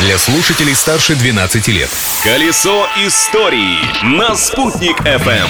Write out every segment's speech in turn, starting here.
для слушателей старше 12 лет. Колесо истории на «Спутник FM.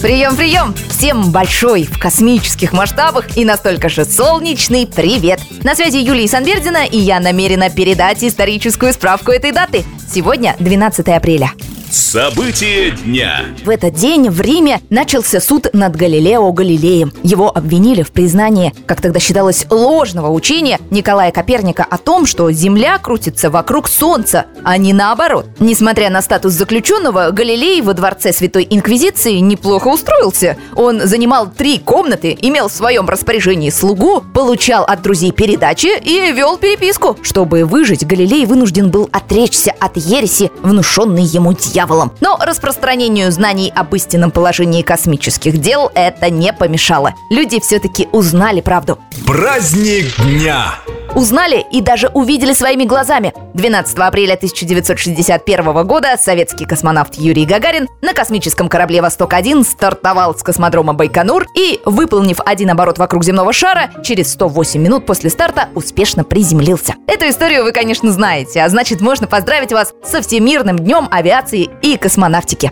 Прием, прием! Всем большой в космических масштабах и настолько же солнечный привет! На связи Юлия Санбердина, и я намерена передать историческую справку этой даты. Сегодня 12 апреля. События дня. В этот день в Риме начался суд над Галилео Галилеем. Его обвинили в признании, как тогда считалось, ложного учения Николая Коперника о том, что Земля крутится вокруг Солнца, а не наоборот. Несмотря на статус заключенного, Галилей во дворце Святой Инквизиции неплохо устроился. Он занимал три комнаты, имел в своем распоряжении слугу, получал от друзей передачи и вел переписку. Чтобы выжить, Галилей вынужден был отречься от ереси, внушенной ему дьяволом дьяволом. Но распространению знаний об истинном положении космических дел это не помешало. Люди все-таки узнали правду. Праздник дня! Узнали и даже увидели своими глазами. 12 апреля 1961 года советский космонавт Юрий Гагарин на космическом корабле «Восток-1» стартовал с космодрома Байконур и, выполнив один оборот вокруг земного шара, через 108 минут после старта успешно приземлился. Эту историю вы, конечно, знаете, а значит, можно поздравить вас со Всемирным днем авиации и космонавтики.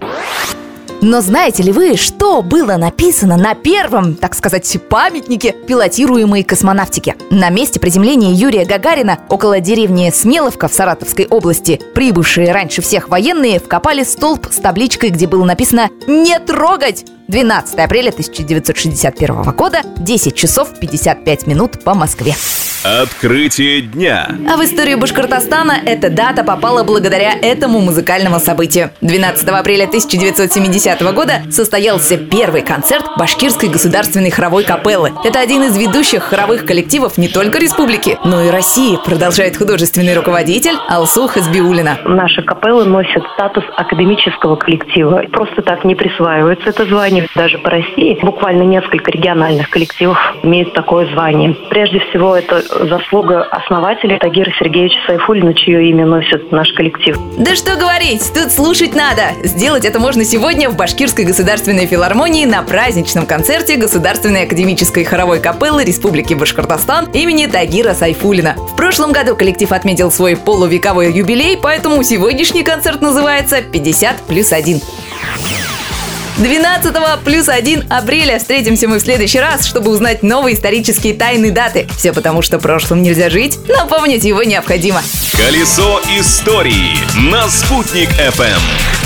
Но знаете ли вы, что было написано на первом, так сказать, памятнике пилотируемой космонавтики? На месте приземления Юрия Гагарина около деревни Смеловка в Саратовской области прибывшие раньше всех военные вкопали столб с табличкой, где было написано «Не трогать!» 12 апреля 1961 года, 10 часов 55 минут по Москве. Открытие дня. А в историю Башкортостана эта дата попала благодаря этому музыкальному событию. 12 апреля 1970 года состоялся первый концерт Башкирской государственной хоровой капеллы. Это один из ведущих хоровых коллективов не только республики, но и России, продолжает художественный руководитель Алсу Хасбиулина. Наши капеллы носят статус академического коллектива. Просто так не присваивается это звание. Даже по России буквально несколько региональных коллективов имеют такое звание. Прежде всего, это заслуга основателя Тагира Сергеевича Сайфулина, чье имя носит наш коллектив. Да что говорить, тут слушать надо. Сделать это можно сегодня в Башкирской государственной филармонии на праздничном концерте Государственной академической хоровой капеллы Республики Башкортостан имени Тагира Сайфулина. В прошлом году коллектив отметил свой полувековой юбилей, поэтому сегодняшний концерт называется «50 плюс 1». 12 плюс 1 апреля встретимся мы в следующий раз, чтобы узнать новые исторические тайны даты. Все потому, что прошлым нельзя жить, но помнить его необходимо. Колесо истории на «Спутник FM.